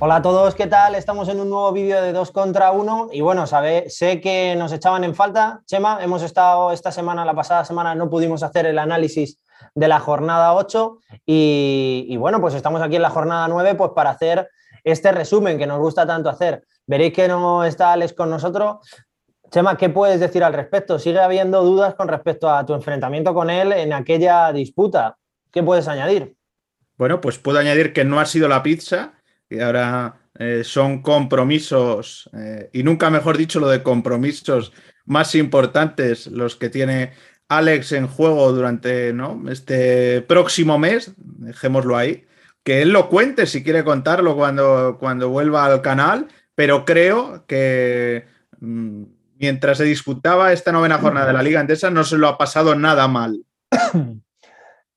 Hola a todos, ¿qué tal? Estamos en un nuevo vídeo de 2 contra 1 y bueno, sabe, sé que nos echaban en falta. Chema, hemos estado esta semana, la pasada semana no pudimos hacer el análisis de la jornada 8 y, bueno, pues estamos aquí en la jornada 9 pues para hacer este resumen que nos gusta tanto hacer. Veréis que no está Alex con nosotros. Chema, ¿qué puedes decir al respecto? ¿Sigue habiendo dudas con respecto a tu enfrentamiento con él en aquella disputa? ¿Qué puedes añadir? Bueno, pues puedo añadir que no ha sido la pizza, y ahora eh, son compromisos, eh, y nunca mejor dicho lo de compromisos más importantes los que tiene Alex en juego durante ¿no? este próximo mes, dejémoslo ahí, que él lo cuente si quiere contarlo cuando, cuando vuelva al canal, pero creo que mm, mientras se disputaba esta novena jornada de la Liga Endesa no se lo ha pasado nada mal.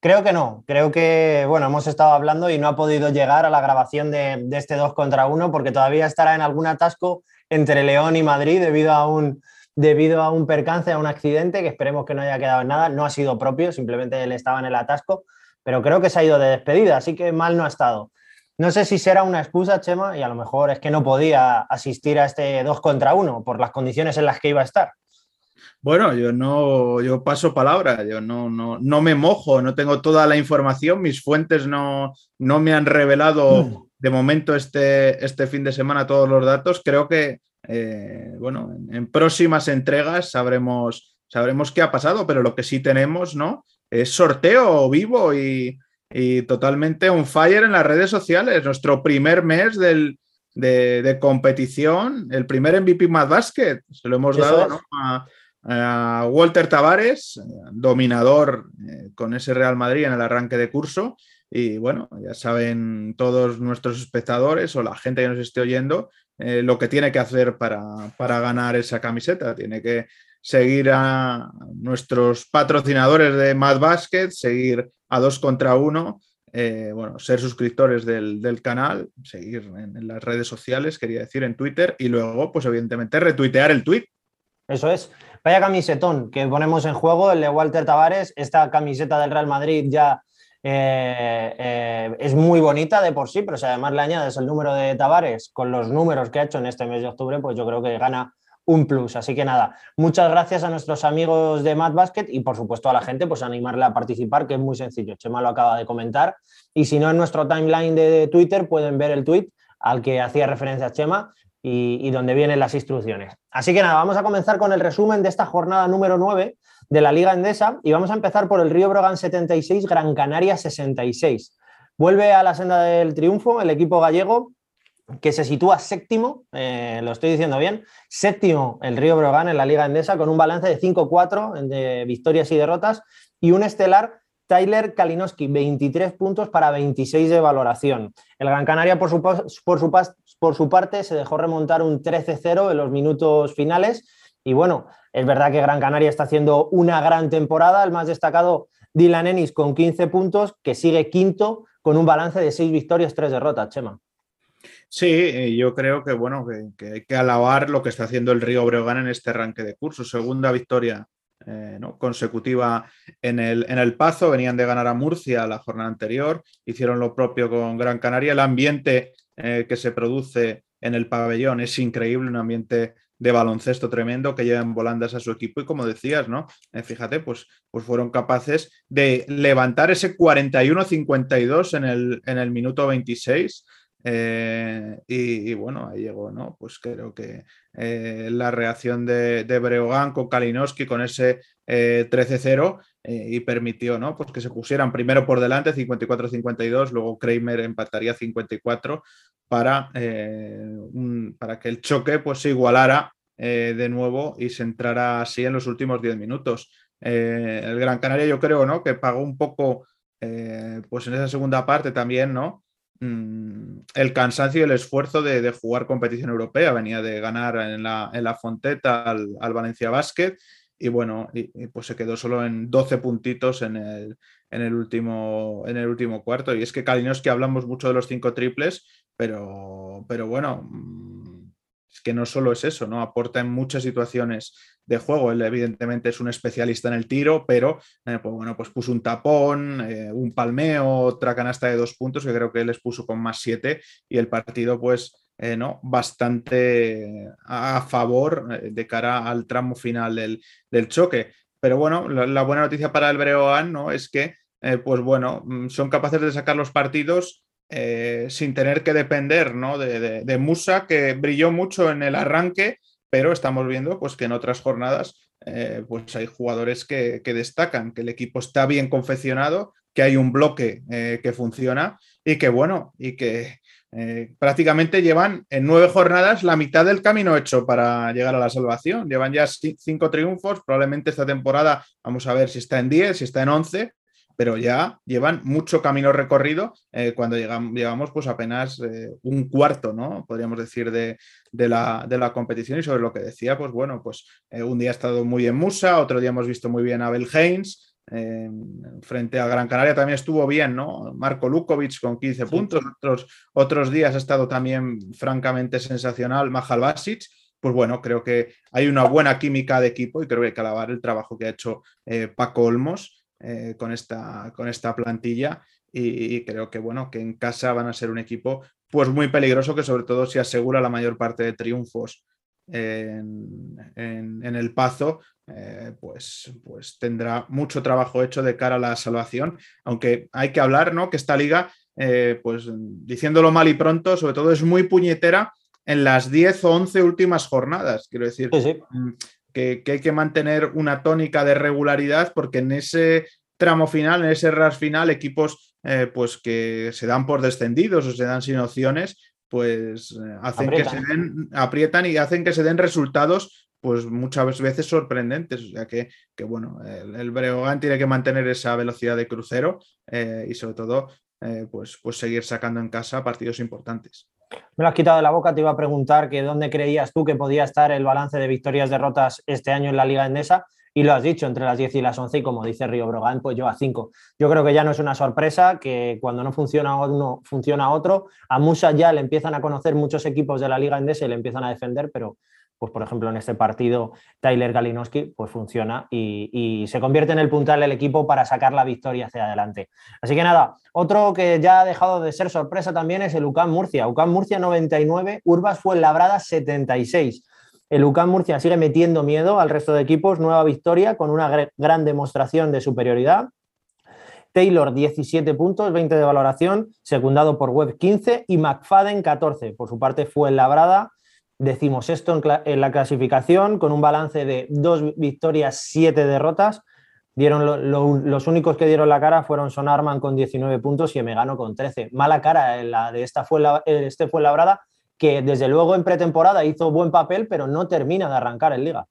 Creo que no, creo que, bueno, hemos estado hablando y no ha podido llegar a la grabación de, este 2 contra 1 porque todavía estará en algún atasco entre León y Madrid debido a un, debido a un percance, a un accidente que esperemos que no haya quedado en nada. No ha sido propio, simplemente él estaba en el atasco, pero creo que se ha ido de despedida, así que mal no ha estado. No sé si será una excusa, Chema, y a lo mejor es que no podía asistir a este 2 contra 1 por las condiciones en las que iba a estar. Bueno, yo no, yo paso palabra, yo no, no, no me mojo, no tengo toda la información, mis fuentes no, no me han revelado mm. de momento este, este fin de semana todos los datos. Creo que, eh, bueno, en, próximas entregas sabremos, sabremos qué ha pasado, pero lo que sí tenemos, ¿no? Es sorteo vivo y, totalmente un fire en las redes sociales. Nuestro primer mes del, de, competición, el primer MVP más Basket, se lo hemos dado ¿no? Walter Tavares, dominador eh, con ese Real Madrid en el arranque de curso. Y bueno, ya saben todos nuestros espectadores o la gente que nos esté oyendo eh, lo que tiene que hacer para, ganar esa camiseta. Tiene que seguir a nuestros patrocinadores de Mad Basket, seguir a dos contra uno, eh, bueno, ser suscriptores del, canal, seguir en, en, las redes sociales, quería decir, en Twitter, y luego, pues evidentemente, retuitear el tweet. Eso es. Vaya camisetón que ponemos en juego, el de Walter Tavares. Esta camiseta del Real Madrid ya eh, eh, es muy bonita de por sí, pero si además le añades el número de Tavares con los números que ha hecho en este mes de octubre, pues yo creo que gana un plus. Así que nada, muchas gracias a nuestros amigos de Mad Basket y por supuesto a la gente, pues animarle a participar, que es muy sencillo. Chema lo acaba de comentar. Y si no, en nuestro timeline de Twitter pueden ver el tweet al que hacía referencia Chema y, donde vienen las instrucciones. Así que nada, vamos a comenzar con el resumen de esta jornada número 9 de la Liga Endesa y vamos a empezar por el Río Brogan 76, Gran Canaria 66. Vuelve a la senda del triunfo el equipo gallego que se sitúa séptimo, eh, lo estoy diciendo bien, séptimo el Río Brogan en la Liga Endesa con un balance de 5-4 de victorias y derrotas y un estelar Tyler Kalinowski, 23 puntos para 26 de valoración. El Gran Canaria, por su, por su, por su parte, se dejó remontar un 13-0 en los minutos finales. Y bueno, es verdad que Gran Canaria está haciendo una gran temporada. El más destacado, Dylan Ennis, con 15 puntos, que sigue quinto con un balance de 6 victorias, 3 derrotas, Chema. Sí, yo creo que bueno, que, hay que alabar lo que está haciendo el Río Breogán en este arranque de curso. Segunda victoria eh, consecutiva en el, en el Pazo, venían de ganar a Murcia la jornada anterior, hicieron lo propio con Gran Canaria. El ambiente eh, que se produce en el pabellón es increíble, un ambiente de baloncesto tremendo que llevan volandas a su equipo y como decías, ¿no? Eh, fíjate, pues, pues fueron capaces de levantar ese 41-52 en el, en el minuto 26. Eh, y, bueno, ahí llegó, ¿no? Pues creo que la reacción de, Breogán con Kalinowski con ese 13-0 y permitió, ¿no? Pues que se pusieran primero por delante 54-52, luego Kramer empataría 54 para, eh, para que el choque pues, se igualara eh, de nuevo y se entrara así en los últimos 10 minutos. Eh, el Gran Canaria yo creo ¿no? que pagó un poco pues en esa segunda parte también ¿no? Mm, el cansancio y el esfuerzo de, jugar competición europea. Venía de ganar en la, en la Fonteta al, Valencia Basket y bueno, y, pues se quedó solo en 12 puntitos en el, en el, último, en el último cuarto. Y es que Kalinowski hablamos mucho de los cinco triples, pero, pero bueno, es que no solo es eso, ¿no? Aporta en muchas situaciones de juego. Él evidentemente es un especialista en el tiro, pero eh, pues, bueno, pues puso un tapón, eh, un palmeo, otra canasta de dos puntos que creo que él les puso con más siete y el partido pues eh, ¿no? bastante a favor de cara al tramo final del, choque. Pero bueno, la, buena noticia para el Breogán ¿no? es que pues bueno, mm, son capaces de sacar los partidos sin tener que depender ¿no? de, Musa, que brilló mucho en el arranque pero estamos viendo pues, que en otras jornadas eh, pues hay jugadores que, destacan, que el equipo está bien confeccionado, que hay un bloque eh, que funciona y que bueno, y que eh, prácticamente llevan en nueve jornadas la mitad del camino hecho para llegar a la salvación. Llevan ya cinco triunfos, probablemente esta temporada vamos a ver si está en diez, si está en once, pero ya llevan mucho camino recorrido eh, cuando llegamos, llevamos pues apenas eh, un cuarto, ¿no? Podríamos decir, de, la, competición y sobre lo que decía, pues bueno, pues eh, un día ha estado muy en Musa, otro día hemos visto muy bien a Abel Haynes, frente a Gran Canaria también estuvo bien, ¿no? Marco Lukovic con 15 puntos, otros, otros días ha estado también francamente sensacional Mahal Basic, pues bueno, creo que hay una buena química de equipo y creo que hay que alabar el trabajo que ha hecho Paco Olmos eh, con, esta, con esta plantilla y, creo que bueno, que en casa van a ser un equipo pues muy peligroso que sobre todo si asegura la mayor parte de triunfos en, el Pazo, eh, pues, pues tendrá mucho trabajo hecho de cara a la salvación, aunque hay que hablar, ¿no? Que esta liga, eh, pues diciéndolo mal y pronto, sobre todo es muy puñetera en las 10 o 11 últimas jornadas, quiero decir. Mm, que, hay que mantener una tónica de regularidad porque en ese tramo final, en ese RAS final, equipos eh, pues que se dan por descendidos o se dan sin opciones, pues eh, hacen que se den, aprietan y hacen que se den resultados pues muchas veces sorprendentes. O sea que, que bueno, el, el, Breogán tiene que mantener esa velocidad de crucero eh, y sobre todo pues, pues seguir sacando en casa partidos importantes. Me lo has quitado de la boca, te iba a preguntar que dónde creías tú que podía estar el balance de victorias-derrotas este año en la Liga Endesa y lo has dicho, entre las 10 y las 11 y como dice Río Brogan, pues yo a 5. Yo creo que ya no es una sorpresa que cuando no funciona uno, funciona otro. A Musa ya le empiezan a conocer muchos equipos de la Liga Endesa y le empiezan a defender, pero pues por ejemplo en este partido Tyler Galinowski pues funciona y, se convierte en el puntal del equipo para sacar la victoria hacia adelante. Así que nada, otro que ya ha dejado de ser sorpresa también es el UCAM Murcia. UCAM Murcia 99, Urbas fue Labrada 76. El UCAM Murcia sigue metiendo miedo al resto de equipos, nueva victoria con una gran demostración de superioridad. Taylor 17 puntos, 20 de valoración, secundado por Web 15 y McFadden 14. Por su parte fue Labrada decimos esto en, la clasificación con un balance de dos victorias, siete derrotas. Dieron los únicos que dieron la cara fueron Sonarman con 19 puntos y Emegano con 13. Mala cara la de esta fue la, este fue Labrada, que desde luego en pretemporada hizo buen papel, pero no termina de arrancar en liga.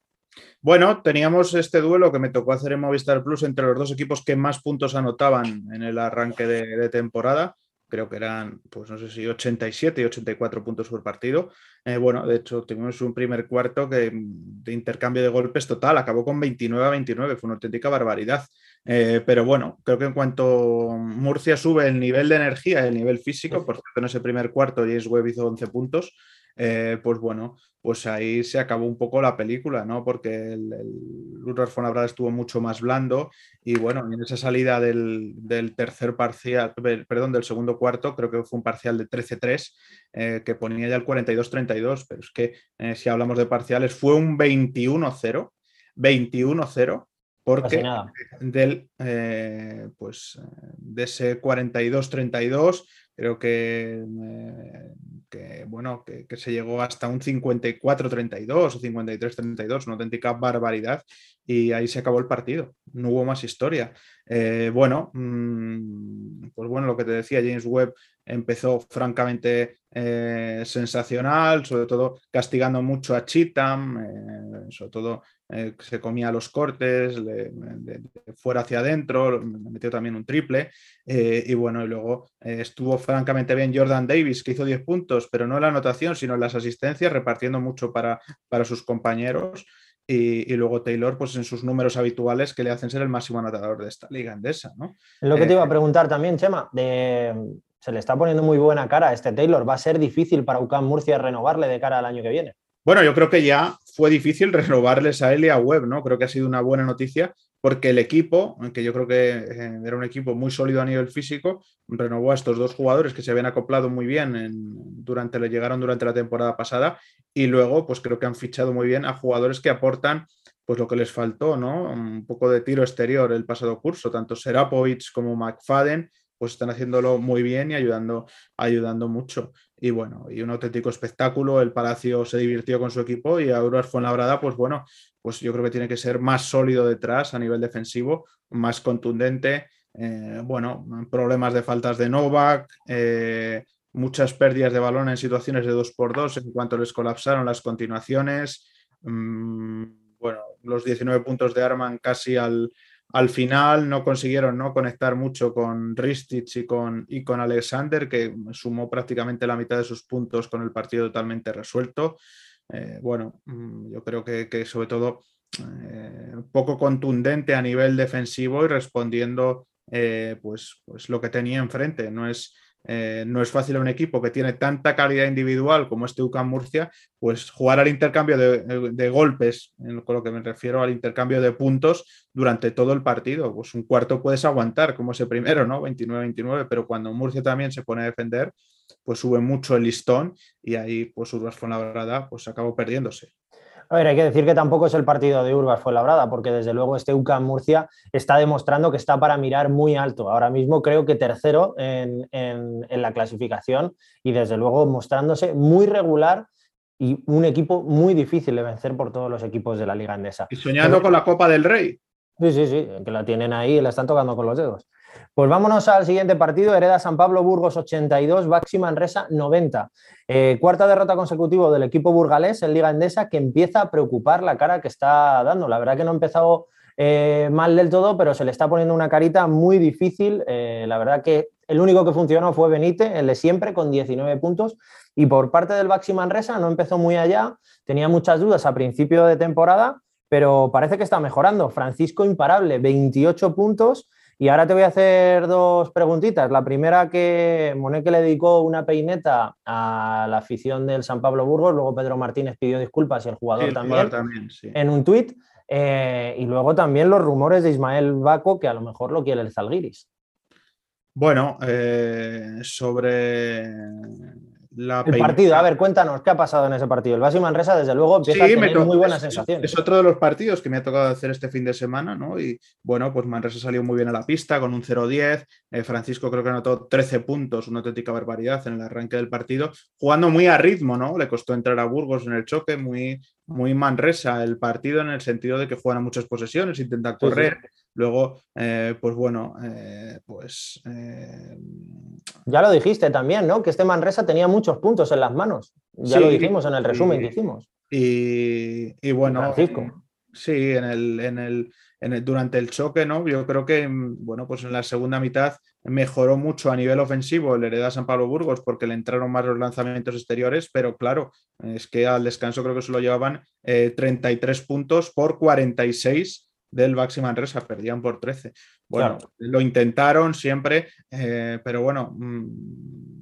Bueno, teníamos este duelo que me tocó hacer en Movistar Plus entre los dos equipos que más puntos anotaban en el arranque de temporada creo que eran, pues no sé si 87 y 84 puntos por partido. Eh, bueno, de hecho, tuvimos un primer cuarto que, de intercambio de golpes total, acabó con 29 a 29, fue una auténtica barbaridad. Eh, pero bueno, creo que en cuanto Murcia sube el nivel de energía, el nivel físico, por cierto, en ese primer cuarto James Webb hizo 11 puntos, eh, pues bueno, pues ahí se acabó un poco la película, ¿no? Porque el, el Fuenlabrada estuvo mucho más blando y bueno, en esa salida del, tercer parcial, perdón, del segundo cuarto, creo que fue un parcial de 13-3 eh, que ponía ya el 42-32, pero es que eh, si hablamos de parciales fue un 21-0, 21-0 porque del, pues, de ese 42-32 creo que que, bueno, que, se llegó hasta un 54-32 o 53-32, una auténtica barbaridad, y ahí se acabó el partido, no hubo más historia. Eh, bueno, mm, pues bueno, lo que te decía, James Webb empezó francamente eh, sensacional, sobre todo castigando mucho a Chitam, eh, sobre todo eh, se comía los cortes, de, fuera hacia adentro, metió también un triple. Y bueno, y luego estuvo francamente bien Jordan Davis, que hizo 10 puntos, pero no en la anotación, sino en las asistencias, repartiendo mucho para, para sus compañeros. Y, luego Taylor, pues en sus números habituales que le hacen ser el máximo anotador de esta liga endesa. ¿no? Lo que te iba a preguntar también, Chema, se le está poniendo muy buena cara a este Taylor. ¿Va a ser difícil para UCAM Murcia renovarle de cara al año que viene? Bueno, yo creo que ya fue difícil renovarles a él y a Webb, ¿no? Creo que ha sido una buena noticia porque el equipo, que yo creo que eh, era un equipo muy sólido a nivel físico, renovó a estos dos jugadores que se habían acoplado muy bien durante, le llegaron durante la temporada pasada y luego pues creo que han fichado muy bien a jugadores que aportan pues lo que les faltó, ¿no? Un poco de tiro exterior el pasado curso, tanto Serapovic como McFadden pues están haciéndolo muy bien y ayudando, ayudando mucho. Y bueno, y un auténtico espectáculo. El Palacio se divirtió con su equipo y Auras Fuenlabrada, pues bueno, pues yo creo que tiene que ser más sólido detrás a nivel defensivo, más contundente. Eh, bueno, problemas de faltas de Novak, eh, muchas pérdidas de balón en situaciones de 2 por 2 en cuanto les colapsaron las continuaciones. Mm, bueno, los 19 puntos de Arman casi al, al final no consiguieron ¿no? conectar mucho con Ristich y con, y con Alexander, que sumó prácticamente la mitad de sus puntos con el partido totalmente resuelto. Eh, bueno, mm, yo creo que, sobre todo eh, poco contundente a nivel defensivo y respondiendo eh, pues, pues lo que tenía enfrente. No es, eh, no es fácil a un equipo que tiene tanta calidad individual como este UCAM Murcia, pues jugar al intercambio de, golpes, con lo que me refiero al intercambio de puntos durante todo el partido. Pues un cuarto puedes aguantar, como ese primero, ¿no? 29-29, pero cuando Murcia también se pone a defender, pues sube mucho el listón y ahí pues Urbas Fuenlabrada pues acabó perdiéndose. A ver, hay que decir que tampoco es el partido de Urbas fue labrada, porque desde luego este UCAM Murcia está demostrando que está para mirar muy alto. Ahora mismo creo que tercero en, la clasificación y desde luego mostrándose muy regular y un equipo muy difícil de vencer por todos los equipos de la Liga Endesa. Y soñando con la Copa del Rey. Sí, sí, sí, que la tienen ahí y la están tocando con los dedos. Pues vámonos al siguiente partido, Hereda San Pablo Burgos 82, Baxi Manresa 90. Eh, cuarta derrota consecutiva del equipo burgalés en Liga Endesa que empieza a preocupar la cara que está dando. La verdad que no ha empezado eh, mal del todo, pero se le está poniendo una carita muy difícil. Eh, la verdad que el único que funcionó fue Benite, el de siempre, con 19 puntos. Y por parte del Baxi Manresa no empezó muy allá, tenía muchas dudas a principio de temporada, pero parece que está mejorando. Francisco Imparable, 28 puntos y ahora te voy a hacer dos preguntitas. La primera que Moneque le dedicó una peineta a la afición del San Pablo Burgos, luego Pedro Martínez pidió disculpas y el jugador también, en un tuit. Eh, y luego también los rumores de Ismael Baco, que a lo mejor lo quiere el Zalgiris. Bueno, eh, sobre el partido, a ver, cuéntanos, ¿qué ha pasado en ese partido? El Basi Manresa, desde luego, empieza a tener muy buenas sensaciones. Es otro de los partidos que me ha tocado hacer este fin de semana, ¿no? Y bueno, pues Manresa salió muy bien a la pista con un 0-10. Eh, Francisco creo que anotó 13 puntos, una auténtica barbaridad en el arranque del partido, jugando muy a ritmo, ¿no? Le costó entrar a Burgos en el choque, muy, muy Manresa el partido en el sentido de que juegan muchas posesiones, intenta correr. Luego, eh, pues bueno, eh, pues... Eh, ya lo dijiste también, ¿no? Que este Manresa tenía muchos puntos en las manos. Ya lo dijimos en el resumen que hicimos. Y, bueno, sí, en el, en el, durante el choque, ¿no? Yo creo que, bueno, pues en la segunda mitad mejoró mucho a nivel ofensivo el Hereda San Pablo Burgos porque le entraron más los lanzamientos exteriores, pero claro, es que al descanso creo que solo llevaban 33 puntos por 46 del Baxi Manresa, perdían por 13. Bueno, lo intentaron siempre, eh, pero bueno, mm,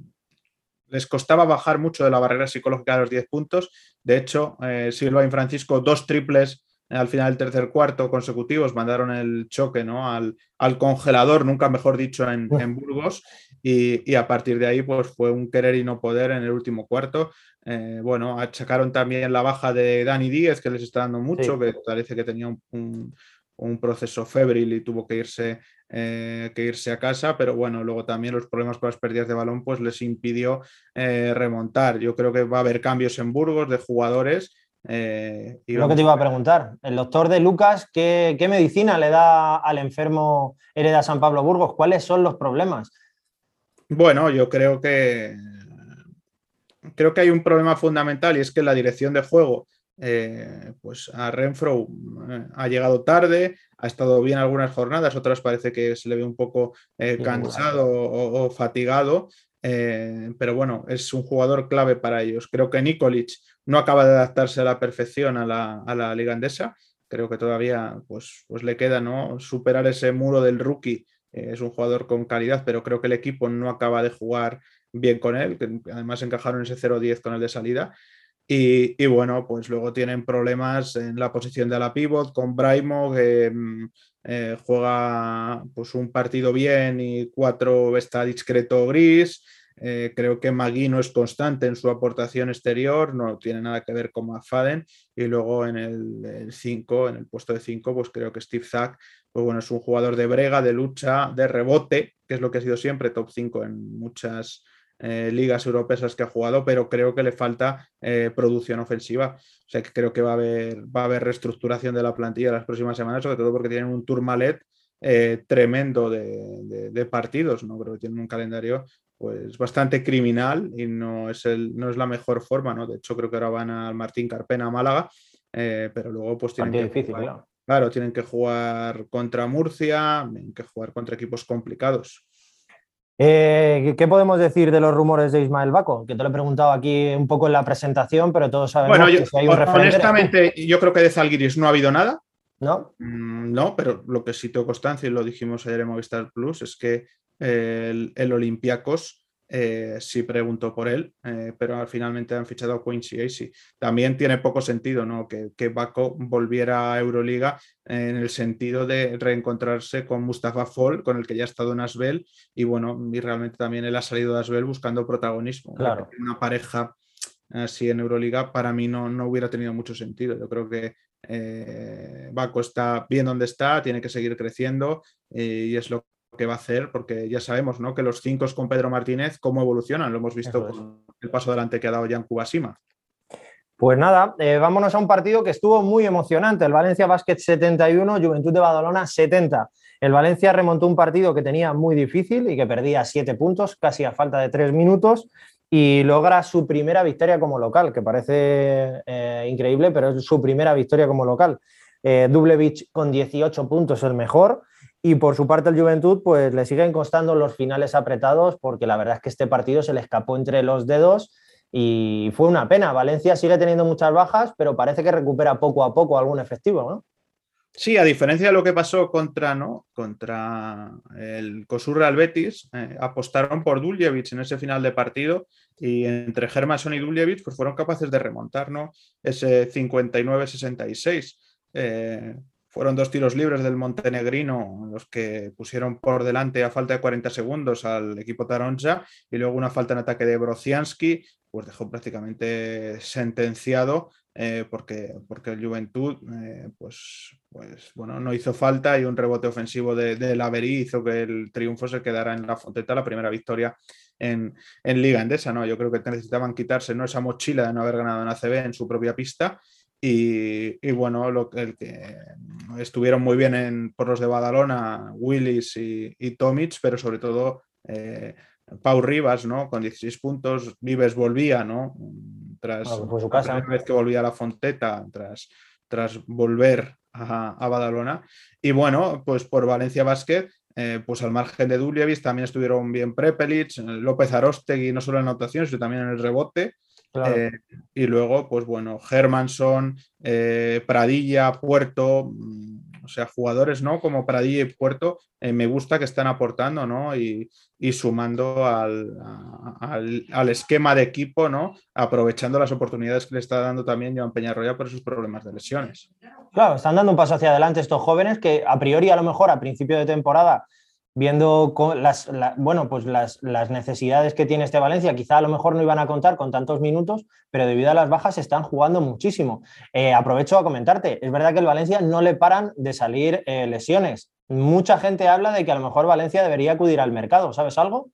les costaba bajar mucho de la barrera psicológica de los 10 puntos. De hecho, eh, Silva y Francisco, dos triples al final del tercer cuarto consecutivos, mandaron el choque ¿no? al, congelador, nunca mejor dicho, en, Burgos. Y, a partir de ahí, pues fue un querer y no poder en el último cuarto. Eh, bueno, achacaron también la baja de Dani Díez, que les está dando mucho, que parece que tenía un, un proceso febril y tuvo que irse, eh, que irse a casa, pero bueno, luego también los problemas con las pérdidas de balón pues les impidió eh, remontar. Yo creo que va a haber cambios en Burgos de jugadores. Eh, y Lo que te iba a preguntar, el doctor de Lucas, ¿qué, medicina le da al enfermo Hereda San Pablo Burgos? ¿Cuáles son los problemas? Bueno, yo creo que creo que hay un problema fundamental y es que la dirección de juego eh, pues a Renfro eh, ha llegado tarde, ha estado bien algunas jornadas, otras parece que se le ve un poco eh, cansado o, fatigado, pero bueno, es un jugador clave para ellos. Creo que Nikolic no acaba de adaptarse a la perfección a la, liga andesa, creo que todavía pues, pues le queda ¿no? superar ese muro del rookie. es un jugador con calidad, pero creo que el equipo no acaba de jugar bien con él, que además encajaron ese 0-10 con el de salida. Y, bueno, pues luego tienen problemas en la posición de la pivot con Braimo, que mm, eh, juega pues un partido bien y cuatro está discreto gris. Eh, creo que Magui no es constante en su aportación exterior, no tiene nada que ver con McFadden. Y luego en el 5, en el puesto de 5, pues creo que Steve Zack pues bueno, es un jugador de brega, de lucha, de rebote, que es lo que ha sido siempre top 5 en muchas eh, ligas europeas que ha jugado, pero creo que le falta eh, producción ofensiva. O sea que creo que va a haber, va a haber reestructuración de la plantilla las próximas semanas, sobre todo porque tienen un tourmalet eh, tremendo de, partidos, ¿no? Creo que tienen un calendario pues bastante criminal y no es, el, no es la mejor forma, ¿no? De hecho, creo que ahora van al Martín Carpena a Málaga, pero luego pues tienen que difícil, Claro, tienen que jugar contra Murcia, tienen que jugar contra equipos complicados. Eh, ¿Qué podemos decir de los rumores de Ismael Baco? Que te lo he preguntado aquí un poco en la presentación, pero todos sabemos que si hay un Honestamente, yo creo que de Zalgiris no ha habido nada. ¿No? Mm, no, pero lo que sí tengo constancia, y lo dijimos ayer en Movistar Plus, es que el, el Olympiacos eh, sí preguntó por él, eh, pero finalmente han fichado a Quincy Acey. También tiene poco sentido ¿no? que, que Baco volviera a Euroliga en el sentido de reencontrarse con Mustafa Fall, con el que ya ha estado en Asbel, y bueno, y realmente también él ha salido de Asbel buscando protagonismo. Claro. Una pareja así en Euroliga para mí no, no hubiera tenido mucho sentido. Yo creo que eh, Baco está bien donde está, tiene que seguir creciendo y es lo que va a hacer, porque ya sabemos ¿no? que los cinco con Pedro Martínez, cómo evolucionan, lo hemos visto con el paso adelante que ha dado Jan Kubasima. Pues nada, eh, vámonos a un partido que estuvo muy emocionante, el Valencia Basket 71, Juventud de Badalona 70. El Valencia remontó un partido que tenía muy difícil y que perdía siete puntos, casi a falta de tres minutos, y logra su primera victoria como local, que parece eh, increíble, pero es su primera victoria como local. Eh, Dublevich con 18 puntos, el mejor. Y por su parte el Juventud, pues le siguen costando los finales apretados porque la verdad es que este partido se le escapó entre los dedos y fue una pena. Valencia sigue teniendo muchas bajas, pero parece que recupera poco a poco algún efectivo, ¿no? Sí, a diferencia de lo que pasó contra, ¿no? contra el Cosurra Betis, eh, apostaron por Duljevic en ese final de partido y entre Germason y Duljevic pues fueron capaces de remontar ese 59-66. Eh, fueron dos tiros libres del montenegrino, los que pusieron por delante a falta de 40 segundos al equipo Taronja y luego una falta en ataque de Brociansky, pues dejó prácticamente sentenciado eh, porque, porque el Juventud eh, pues, pues, bueno, no hizo falta y un rebote ofensivo de, de hizo que el triunfo se quedara en la Fonteta, la primera victoria en, en Liga Endesa. ¿no? Yo creo que necesitaban quitarse ¿no? esa mochila de no haber ganado en ACB en su propia pista y, bueno, lo, el que estuvieron muy bien en, por los de Badalona, Willis y, y Tomic, pero sobre todo eh, Pau Rivas, ¿no? Con 16 puntos, Vives volvía, ¿no? Tras su casa. la vez que volvía a la Fonteta, tras, tras volver a, Badalona. Y bueno, pues por Valencia Basket, eh, pues al margen de Duljevic también estuvieron bien Prepelic, López Arostegui, no solo en anotación, sino también en el rebote. Eh, y luego, pues bueno, Hermanson, eh, Pradilla, Puerto, mm, o sea, jugadores, ¿no? Como Pradilla y Puerto, eh, me gusta que están aportando, ¿no? Y, sumando al, al, esquema de equipo, ¿no? Aprovechando las oportunidades que le está dando también Joan Peñarroya por sus problemas de lesiones. Claro, están dando un paso hacia adelante estos jóvenes que a priori a lo mejor a principio de temporada viendo las, bueno, pues las, necesidades que tiene este Valencia, quizá a lo mejor no iban a contar con tantos minutos, pero debido a las bajas están jugando muchísimo. Eh, aprovecho a comentarte, es verdad que el Valencia no le paran de salir eh, lesiones. Mucha gente habla de que a lo mejor Valencia debería acudir al mercado, ¿sabes algo?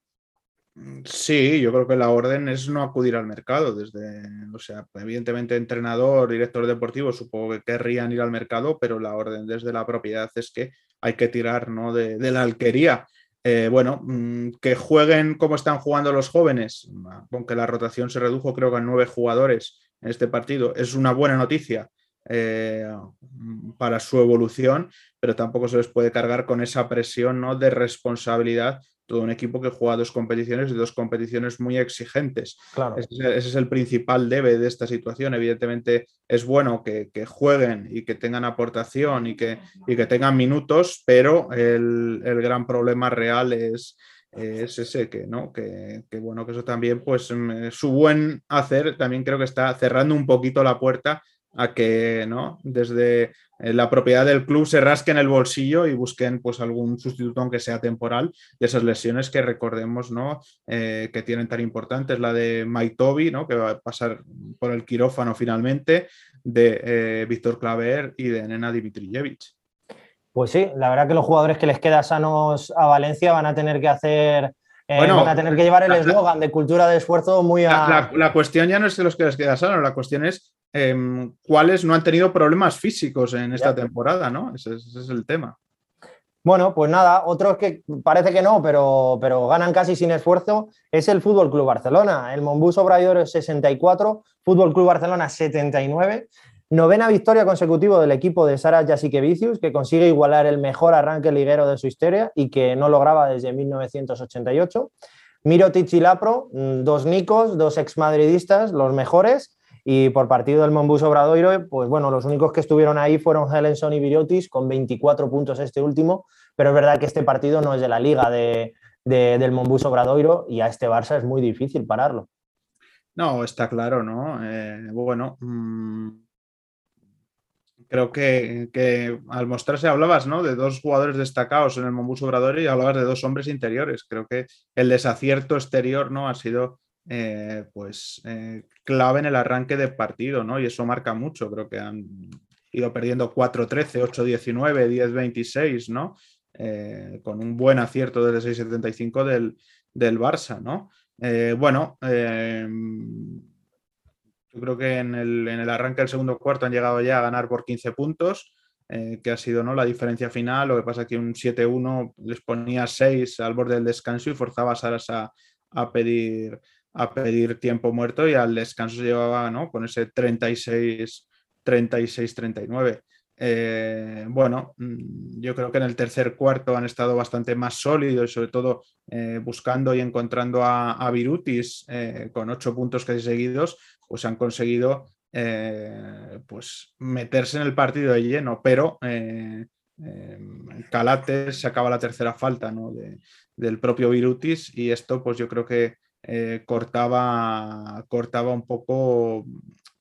Sí, yo creo que la orden es no acudir al mercado. Desde, o sea, evidentemente, entrenador, director deportivo, supongo que querrían ir al mercado, pero la orden desde la propiedad es que hay que tirar ¿no? de, la alquería. Eh, bueno, mm, que jueguen como están jugando los jóvenes, aunque la rotación se redujo, creo que a nueve jugadores en este partido, es una buena noticia. Eh, para su evolución, pero tampoco se les puede cargar con esa presión ¿no? de responsabilidad todo un equipo que juega dos competiciones y dos competiciones muy exigentes. Ese, es el principal debe de esta situación. Evidentemente es bueno que, jueguen y que tengan aportación y que, y que tengan minutos, pero el, gran problema real es, es ese que, ¿no? Que, bueno, que eso también, pues mm, su buen hacer también creo que está cerrando un poquito la puerta a que, ¿no? Desde eh, la propiedad del club se rasquen el bolsillo y busquen pues algún sustituto aunque sea temporal de esas lesiones que recordemos ¿no? Eh, que tienen tan importantes la de Maitobi ¿no? que va a pasar por el quirófano finalmente de eh, Víctor Claver y de Nena Dimitrijevic. Pues sí, la verdad que los jugadores que les queda sanos a Valencia van a tener que hacer van a tener que llevar el eslogan de cultura de esfuerzo muy a... La, cuestión ya no es de los que les queda la cuestión es Em, cuáles no han tenido problemas físicos en esta temporada, ¿no? Ese, es el tema. Bueno, pues nada, otros que parece que no, pero, pero ganan casi sin esfuerzo, es el Fútbol Club Barcelona. El Monbus Obrador 64, Fútbol Club Barcelona 79. Novena victoria consecutiva del equipo de Sara Jasikevicius, que consigue igualar el mejor arranque liguero de su historia y que no lograba desde 1988. Mirotic y Lapro, mm, dos nicos, dos exmadridistas, los mejores, y por partido del Monbus Obradoiro, pues bueno, los únicos que estuvieron ahí fueron Helenson y Viriotis, con 24 puntos este último, pero es verdad que este partido no es de la liga de, del Monbus Obradoiro y a este Barça es muy difícil pararlo. No, está claro, ¿no? Eh, bueno, mm, creo que, al mostrarse hablabas, ¿no? De dos jugadores destacados en el Monbus Obradoiro y hablabas de dos hombres interiores. Creo que el desacierto exterior, ¿no? Ha sido eh, pues eh, clave en el arranque de partido, ¿no? Y eso marca mucho, creo que han ido perdiendo 4-13, 8-19, 10-26, ¿no? Eh, con un buen acierto desde 6-75 del, del Barça, ¿no? bueno, yo creo que en el, en el, arranque del segundo cuarto han llegado ya a ganar por 15 puntos, que ha sido ¿no? la diferencia final. Lo que pasa que un 7-1 les ponía 6 al borde del descanso y forzaba a Saras a, a pedir a pedir tiempo muerto y al descanso se llevaba ¿no? con ese 36, 36, 39. bueno, mm, yo creo que en el tercer cuarto han estado bastante más sólidos sobre todo eh, buscando y encontrando a, Virutis eh, con ocho puntos casi seguidos, pues han conseguido eh, pues meterse en el partido de lleno, pero Calates se acaba la tercera falta ¿no? del propio Virutis y esto pues yo creo que eh, cortaba, cortaba un poco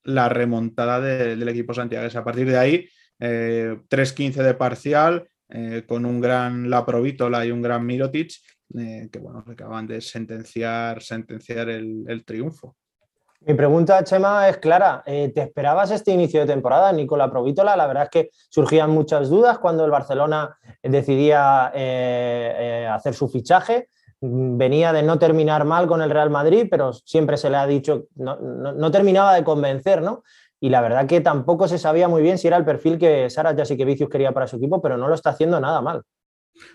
la remontada del equipo Santiago. A partir de ahí, 3-15 eh, de parcial, eh, con un gran Laprovítola y un gran Mirotic, que bueno, acaban de sentenciar, sentenciar el, triunfo. Mi pregunta, Chema, es clara. ¿Te esperabas este inicio de temporada, Nicola Provítola? La verdad es que surgían muchas dudas cuando el Barcelona decidía hacer su fichaje venía de no terminar mal con el Real Madrid, pero siempre se le ha dicho, no, terminaba de convencer, ¿no? Y la verdad que tampoco se sabía muy bien si era el perfil que Sara Vicius quería para su equipo, pero no lo está haciendo nada mal.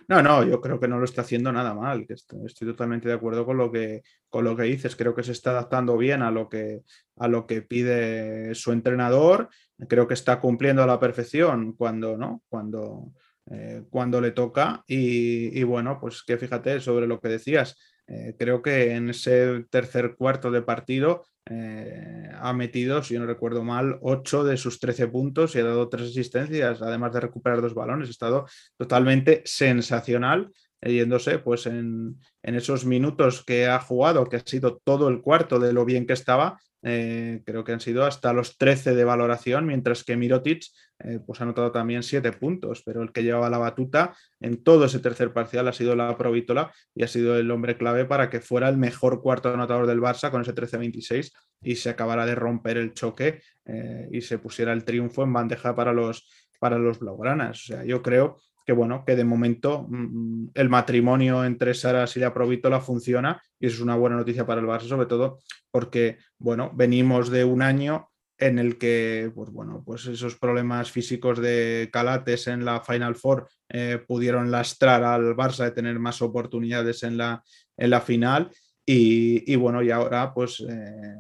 No, no, yo creo que no lo está haciendo nada mal, estoy, totalmente de acuerdo con lo, que, con lo que dices, creo que se está adaptando bien a lo que, a lo que pide su entrenador, creo que está cumpliendo a la perfección cuando, ¿no? cuando, eh, cuando le toca. Y, bueno, pues que fíjate sobre lo que decías. Eh, creo que en ese tercer cuarto de partido eh, ha metido, si no recuerdo mal, 8 de sus 13 puntos y ha dado tres asistencias, además de recuperar dos balones. Ha estado totalmente sensacional yéndose pues en, en, esos minutos que ha jugado, que ha sido todo el cuarto de lo bien que estaba, eh, creo que han sido hasta los 13 de valoración, mientras que Mirotic eh, pues ha anotado también 7 puntos, pero el que llevaba la batuta en todo ese tercer parcial ha sido la Provítola y ha sido el hombre clave para que fuera el mejor cuarto anotador del Barça con ese 13-26 y se acabara de romper el choque eh, y se pusiera el triunfo en bandeja para los, para los blaugranas. O sea, yo creo que bueno, que de momento mm, el matrimonio entre Saras y la Provítola funciona y eso es una buena noticia para el Barça, sobre todo porque, bueno, venimos de un año en el que, pues bueno, pues esos problemas físicos de Calates en la Final Four eh, pudieron lastrar al Barça de tener más oportunidades en la, en la final y, bueno, y ahora pues eh,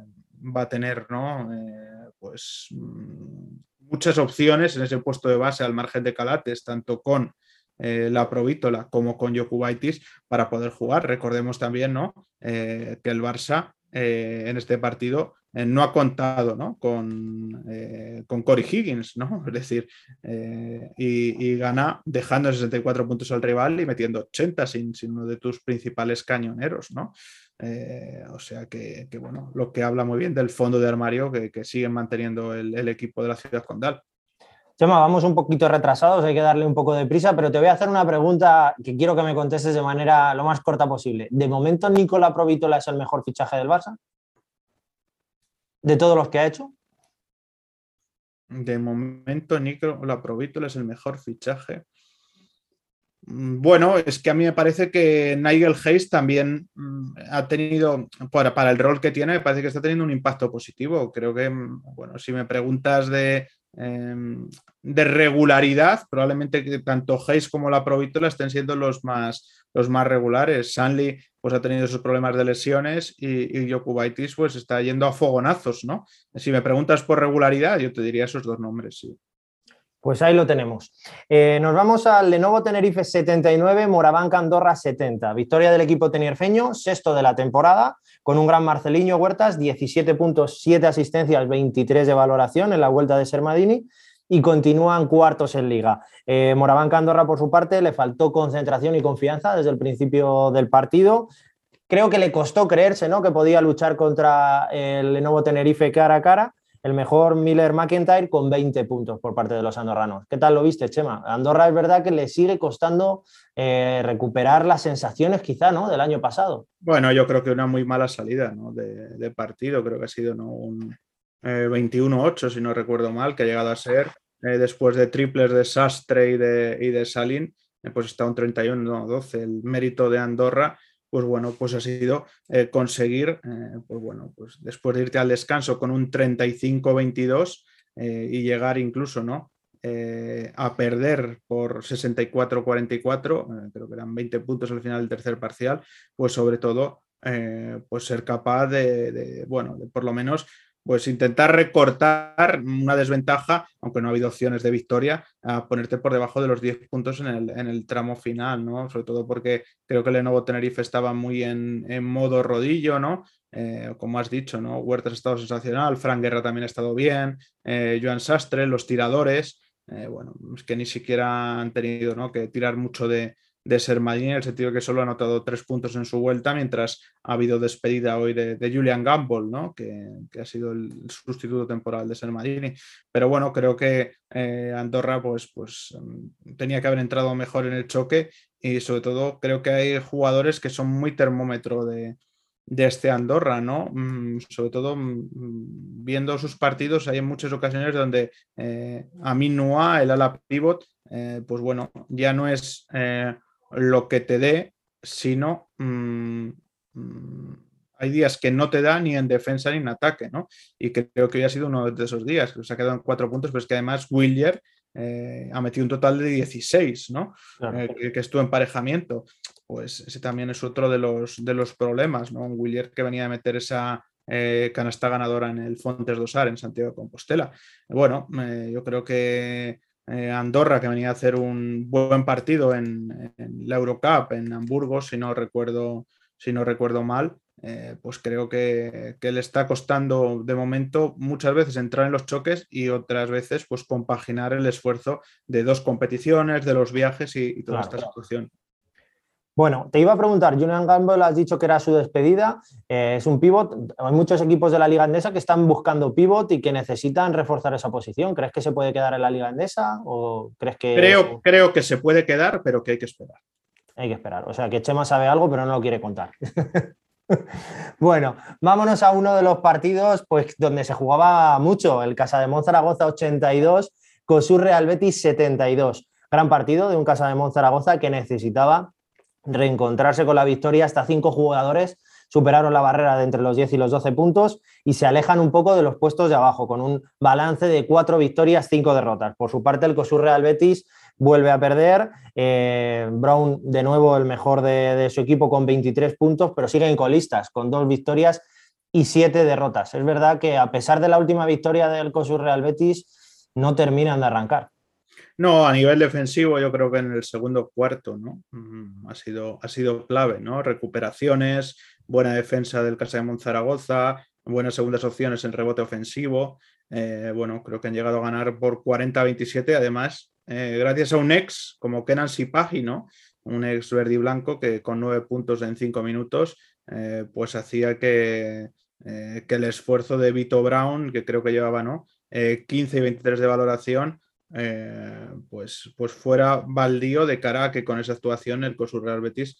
va a tener, ¿no? Eh, pues mm, muchas opciones en ese puesto de base al margen de Calates, tanto con la Provítola como con Jokubaitis para poder jugar. Recordemos también ¿no? Que el Barça en este partido eh, no ha contado ¿no? Con, eh, con Corey Higgins, ¿no? Es decir, y, gana dejando 64 puntos al rival y metiendo 80 sin, sin uno de tus principales cañoneros, ¿no? o sea que, bueno, lo que habla muy bien del fondo de armario que, que siguen manteniendo el, el equipo de la ciudad condal. Chema, vamos un poquito retrasados, hay que darle un poco de prisa, pero te voy a hacer una pregunta que quiero que me contestes de manera lo más corta posible. ¿De momento Nicola Provítola es el mejor fichaje del Barça? ¿De todos los que ha hecho? De momento Nicola Provítola es el mejor fichaje. Mm, bueno, es que a mí me parece que Nigel Hayes también mm, ha tenido, para, para, el rol que tiene, me parece que está teniendo un impacto positivo. Creo que, mm, bueno, si me preguntas de, Em, de regularidad, probablemente tanto Hayes como la Provítola estén siendo los más, los más regulares. Sanli pues, ha tenido sus problemas de lesiones y, y Yokubaitis pues, está yendo a fogonazos, ¿no? Si me preguntas por regularidad, yo te diría esos dos nombres, sí. Pues ahí lo tenemos. Eh, nos vamos al Lenovo Tenerife 79, Morabanca Andorra 70. Victoria del equipo tenierfeño, sexto de la temporada, con un gran Marceliño Huertas, 17 puntos, 7 asistencias, 23 de valoración en la vuelta de Sermadini y continúan cuartos en liga. Eh, Andorra, por su parte, le faltó concentración y confianza desde el principio del partido. Creo que le costó creerse ¿no? que podía luchar contra el Lenovo Tenerife cara a cara el mejor Miller McIntyre con 20 puntos por parte de los andorranos. ¿Qué tal lo viste, Chema? Andorra es verdad que le sigue costando eh, recuperar las sensaciones quizá ¿no? del año pasado. Bueno, yo creo que una muy mala salida de, partido, creo que ha sido ¿no? un 21-8, eh, si no recuerdo mal, que ha llegado a ser eh, después de triples de Sastre y de, y de Salín, pues está un 31-12. El mérito de Andorra pues bueno, pues ha sido eh, conseguir, eh, pues bueno, pues después de irte al descanso con un 35-22 eh, y llegar incluso, ¿no? a perder por 64-44, creo que eran 20 puntos al final del tercer parcial, pues sobre todo, pues ser capaz de, de, bueno, de por lo menos pues intentar recortar una desventaja, aunque no ha habido opciones de victoria, a ponerte por debajo de los 10 puntos en el, tramo final, ¿no? Sobre todo porque creo que el Lenovo Tenerife estaba muy en, modo rodillo, ¿no? Eh, como has dicho, ¿no? Huertas ha estado sensacional, Fran Guerra también ha estado bien, eh, Joan Sastre, los tiradores, eh, bueno, es que ni siquiera han tenido ¿no? que tirar mucho de, de Sermadini en el sentido que solo ha anotado tres puntos en su vuelta, mientras ha habido despedida hoy de, Julian Gamble, ¿no? que, ha sido el sustituto temporal de Sermadini. Pero bueno, creo que eh, Andorra pues, pues, mm, tenía que haber entrado mejor en el choque y sobre todo creo que hay jugadores que son muy termómetro de, este Andorra, ¿no? Mm, sobre todo mm, viendo sus partidos, hay muchas ocasiones donde eh, Amin Noah, el ala pivot, eh, pues bueno, ya no es lo que te dé, sino mm, mm, hay días que no te da ni en defensa ni en ataque, ¿no? Y creo que hoy ha sido uno de esos días, que se ha quedado en cuatro puntos, pero es que además Willier eh, ha metido un total de 16, ¿no? Eh, que, estuvo en emparejamiento. Pues ese también es otro de los, de los problemas, ¿no? Un Willier que venía a meter esa eh, canasta ganadora en el Fontes Dosar en Santiago de Compostela. Bueno, yo creo que eh, Andorra, que venía a hacer un buen partido en, la Eurocup en Hamburgo, si no recuerdo, si no recuerdo mal, eh, pues creo que, le está costando de momento muchas veces entrar en los choques y otras veces pues compaginar el esfuerzo de dos competiciones, de los viajes y, toda esta situación. Bueno, te iba a preguntar, Julian Gamble has dicho que era su despedida, eh, es un pivot, hay muchos equipos de la Liga Andesa que están buscando pivot y que necesitan reforzar esa posición. ¿Crees que se puede quedar en la Liga Andesa o crees que...? Creo, creo que se puede quedar, pero que hay que esperar. Hay que esperar, o sea que Chema sabe algo pero no lo quiere contar. bueno, vámonos a uno de los partidos pues, donde se jugaba mucho, el Casa de Monzaragoza 82, Cosur Real Betis 72. Gran partido de un Casa de Monzaragoza que necesitaba reencontrarse con la victoria. Hasta cinco jugadores superaron la barrera de entre los 10 y los 12 puntos y se alejan un poco de los puestos de abajo, con un balance de cuatro victorias, cinco derrotas. Por su parte, el COSUR Real Betis vuelve a perder. Eh, Brown, de nuevo, el mejor de, su equipo con 23 puntos, pero sigue en colistas, con dos victorias y siete derrotas. Es verdad que a pesar de la última victoria del COSUR Real Betis, no terminan de arrancar. No, a nivel defensivo yo creo que en el segundo cuarto ¿no? Mm, ha, sido, ha sido clave, ¿no? Recuperaciones, buena defensa del Casa de Monzaragoza, buenas segundas opciones en rebote ofensivo. Eh, bueno, creo que han llegado a ganar por 40-27, además, eh, gracias a un ex como Kenan Sipagi. Un ex verde y blanco que con nueve puntos en cinco minutos, eh, pues hacía que, que, el esfuerzo de Vito Brown, que creo que llevaba, ¿no? 15 y 23 de valoración, pues, pues fuera baldío de cara a que con esa actuación el COSUR Real Betis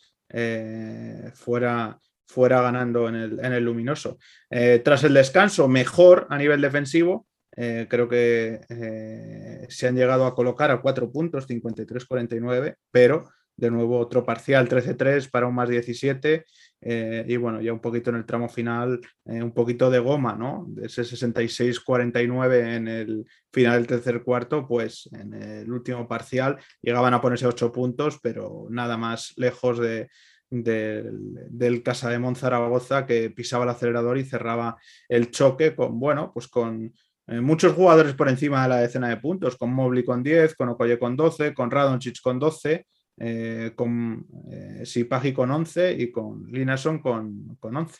fuera, fuera ganando en el, en el luminoso. Eh, tras el descanso, mejor a nivel defensivo. Eh, creo que eh, se han llegado a colocar a cuatro puntos, 53-49, pero de nuevo otro parcial 13-3 para un más 17 y bueno, ya un poquito en el tramo final, un poquito de goma, ¿no? De ese 66-49 en el final del tercer cuarto, pues en el último parcial llegaban a ponerse ocho puntos, pero nada más lejos de, del, Casa de Monzaragoza que pisaba el acelerador y cerraba el choque con, bueno, pues con eh, muchos jugadores por encima de la decena de puntos, con Mobley con 10, con Okoye con 12, con Radonchich con 12, eh, con eh, Sipagi con 11 y con Linason con, con 11.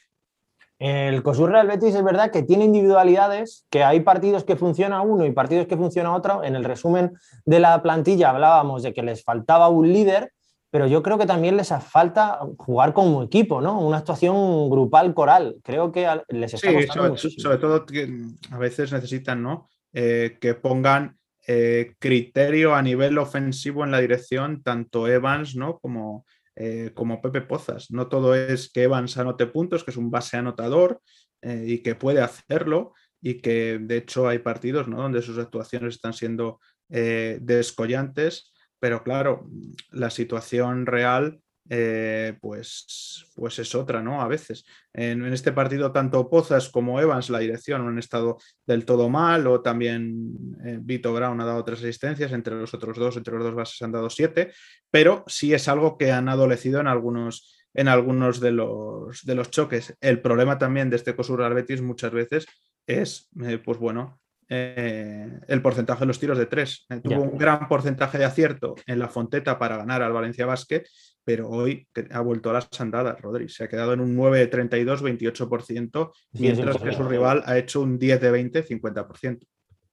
El COSUR Real Betis es verdad que tiene individualidades, que hay partidos que funciona uno y partidos que funciona otro. En el resumen de la plantilla hablábamos de que les faltaba un líder pero yo creo que también les falta jugar como equipo, ¿no? Una actuación grupal coral. Creo que les está sí, sobre, sobre, todo que a veces necesitan, ¿no? Eh, que pongan eh, criterio a nivel ofensivo en la dirección, tanto Evans, ¿no? Como, eh, como Pepe Pozas. No todo es que Evans anote puntos, que es un base anotador y que puede hacerlo y que de hecho hay partidos, ¿no? Donde sus actuaciones están siendo descollantes pero claro, la situación real eh, pues, pues es otra, ¿no? A veces. En, este partido, tanto Pozas como Evans, la dirección, no han estado del todo mal, o también eh, Vito Brown ha dado tres asistencias, entre los otros dos, entre los dos bases han dado siete, pero sí es algo que han adolecido en algunos, en algunos de, los, de los choques. El problema también de este COSUR Betis muchas veces es, eh, pues bueno, eh, el porcentaje de los tiros de tres. Eh, tuvo un gran porcentaje de acierto en la Fonteta para ganar al Valencia Basket, pero hoy ha vuelto a las andadas, Rodri. Se ha quedado en un 9 de 32, 28%, mientras que su rival ha hecho un 10 de 20, 50%.